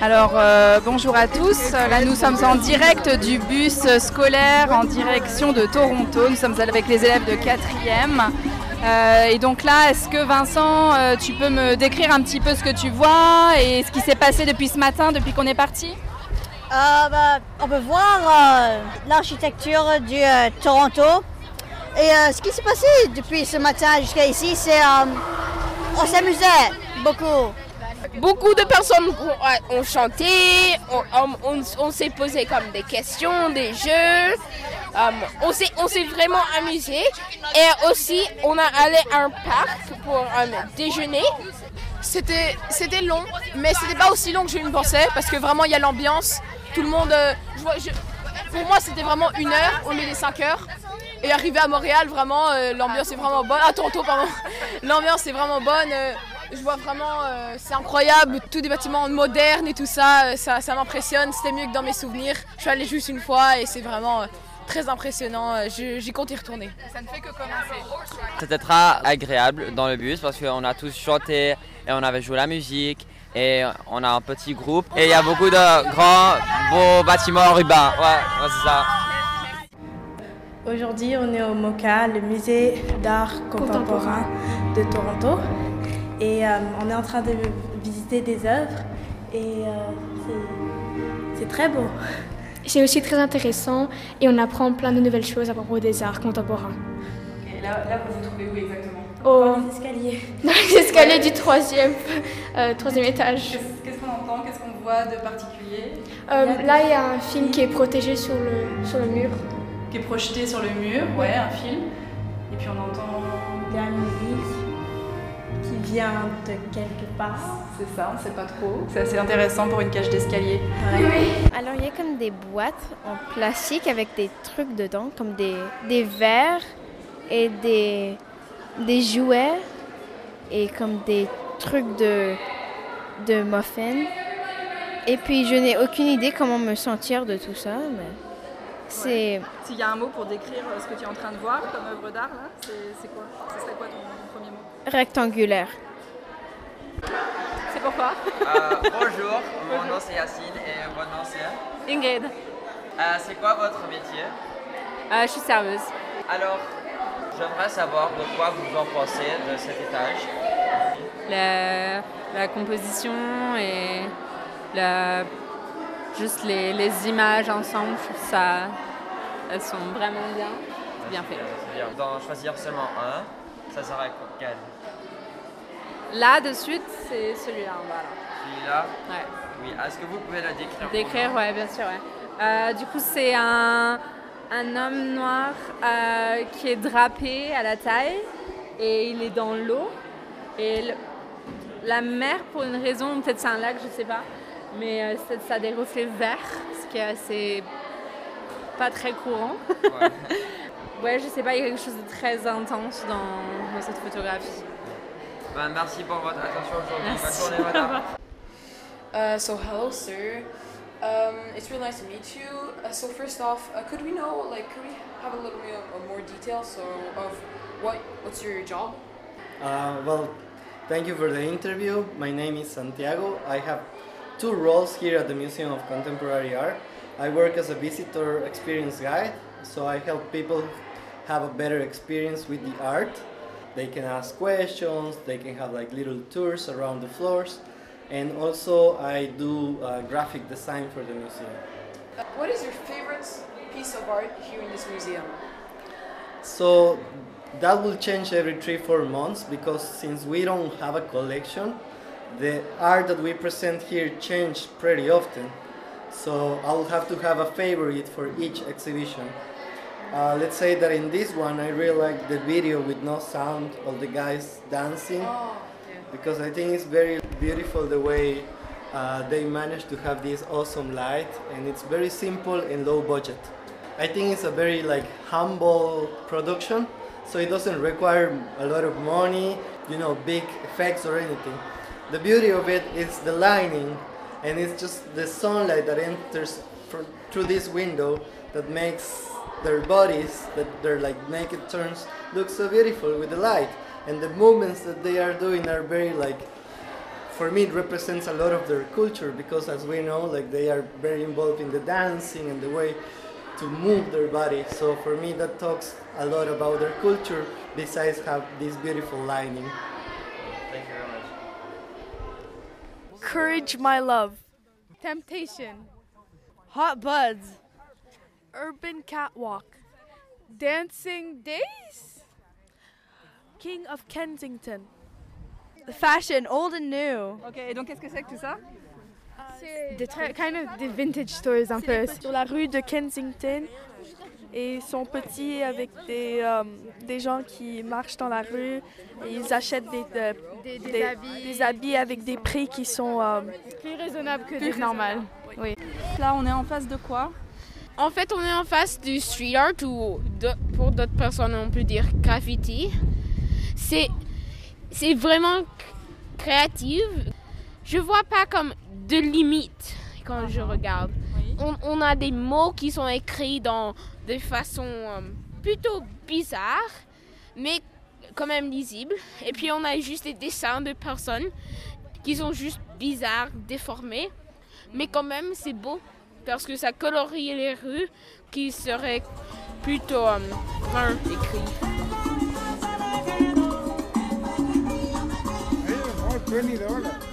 Alors euh, bonjour à tous, là nous sommes en direct du bus scolaire en direction de Toronto, nous sommes avec les élèves de 4e. Euh, et donc là, est-ce que Vincent, euh, tu peux me décrire un petit peu ce que tu vois et ce qui s'est passé depuis ce matin, depuis qu'on est parti? Bah, on peut voir l'architecture du Toronto. Et ce qui s'est passé depuis ce matin jusqu'à ici, c'est on s'amusait beaucoup. Beaucoup de personnes ont, ont chanté, on, on- on s'est posé comme des questions, des jeux. Euh, on s'est on s'est vraiment amusé. Et aussi, on a allé à un parc pour euh, déjeuner. C'était, c'était long, mais c'était pas aussi long que je ne pensais parce que vraiment il y a l'ambiance. Tout le monde. euh, je vois- je- pour moi, c'était vraiment une heure au lieu des cinq heures. Et arrivé à Montréal, vraiment, euh, l'ambiance est vraiment bonne. À Toronto, pardon. L'ambiance est vraiment bonne. euh, je vois vraiment, euh, c'est incroyable, tous des bâtiments modernes et tout ça. euh, ça ça m'impressionne. C'était mieux que dans mes souvenirs. Je suis allée juste une fois et c'est vraiment très impressionnant. J'y compte y retourner. Ça ne fait que commencer. C'était très agréable dans le bus parce qu'on a tous chanté et on avait joué la musique et on a un petit groupe et il y a beaucoup de grands beaux bâtiments urbains. Ouais, ouais, c'est ça. Aujourd'hui, on est au MoCA, le musée d'art contemporain de Toronto. Et euh, on est en train de visiter des œuvres et euh, c'est- très beau. C'est aussi très intéressant et on apprend plein de nouvelles choses à propos des arts contemporains. Et là, là vous vous trouvez où exactement? Au, Les escaliers. dans les escaliers du troisième, euh, troisième étage. Qu'est-ce qu'on entend? Qu'est-ce qu'on voit de particulier? Euh, là, il y a un film qui est protégé sur le, sur le mur. Qui est projeté sur le mur, ouais, un film. Et puis on entend. Il y a une musique qui vient de quelque part. C'est ça, on sait pas trop. C'est assez intéressant pour une cage d'escalier. Alors, il y a comme des boîtes en plastique avec des trucs dedans, comme des, des verres et des, des jouets et comme des trucs de, de muffins. Et puis, je n'ai aucune idée comment me sentir de tout ça, mais c'est... S'il y a un mot pour décrire euh, ce que tu es en train de voir comme œuvre d'art, là, c'est c'est quoi? Ce serait quoi ton, ton premier mot? Rectangulaire. C'est pourquoi? Euh, bonjour, mon nom c'est Yacine et votre nom c'est Ingrid, Euh, C'est quoi votre métier? Euh, je suis serveuse. Alors, j'aimerais savoir de quoi vous en pensez de cet étage. La, la composition et la, juste les, les images ensemble, je trouve ça, elles sont vraiment bien. Bien fait. C'est bien. D'en choisir seulement un, ça serait quel Là, de suite, c'est celui-là en bas. là. Celui-là Ouais. Oui, est-ce que vous pouvez le décrire Décrire, ouais, bien sûr. Ouais. Euh, du coup, c'est un, un homme noir euh, qui est drapé à la taille et il est dans l'eau. Et le- la mer, pour une raison, peut-être c'est un lac, je sais pas, mais euh, ça a des reflets verts, ce qui est assez pas très courant. Ouais. ouais, je sais pas, il y a quelque chose de très intense dans, dans cette photographie. Ben, merci pour votre attention aujourd'hui. Bonne journée, madame. Uh, so hello, sir. Um, it's really nice to meet you. Uh, so first off, uh, could we know, like, could we have a little bit of more details so of what what's your job? Uh, well, thank you for the interview. My name is Santiago. I have two roles here at the Museum of Contemporary Art. I work as a visitor experience guide, so I help people have a better experience with the art. They can ask questions, they can have like little tours around the floors, and also I do uh, graphic design for the museum. What is your favorite piece of art here in this museum? So that will change every three, four months because since we don't have a collection, the art that we present here change pretty often. So I will have to have a favorite for each exhibition. Uh, let's say that in this one, I really like the video with no sound, all the guys dancing, because I think it's very beautiful the way uh, they managed to have this awesome light, and it's very simple and low budget. I think it's a very like humble production, so it doesn't require a lot of money, you know, big effects or anything. The beauty of it is the lining and it's just the sunlight that enters through this window that makes their bodies, that their like naked turns, look so beautiful with the light, and the movements that they are doing are very like for me it represents a lot of their culture because as we know like they are very involved in the dancing and the way to move their body. So for me that talks a lot about their culture besides have this beautiful lining Courage, my love. Temptation. Hot buds. Urban catwalk. Dancing days? King of Kensington. Fashion, old and new. Ok, et donc qu'est-ce que c'est que tout ça Des trucs, kind of des vintage stores un peu. Sur la rue de Kensington. Et ils sont petits avec des, euh, des gens qui marchent dans la rue et ils achètent des, euh, Des- des des- habits. des habits avec des prix qui sont euh, Plus raisonnable que Plus des normales. Oui. Là, on est en face de quoi? En fait, on est en face du street art ou de- pour d'autres personnes, on peut dire graffiti. C'est, c'est vraiment c- créatif. Je vois pas comme de limites quand je regarde. On, on a des mots qui sont écrits dans de façon euh, plutôt bizarre, mais quand même lisible. Et puis on a juste des dessins de personnes qui sont juste bizarres, déformés. Mais quand même, c'est beau parce que ça colorie les rues qui seraient plutôt euh, brun écrit. $20.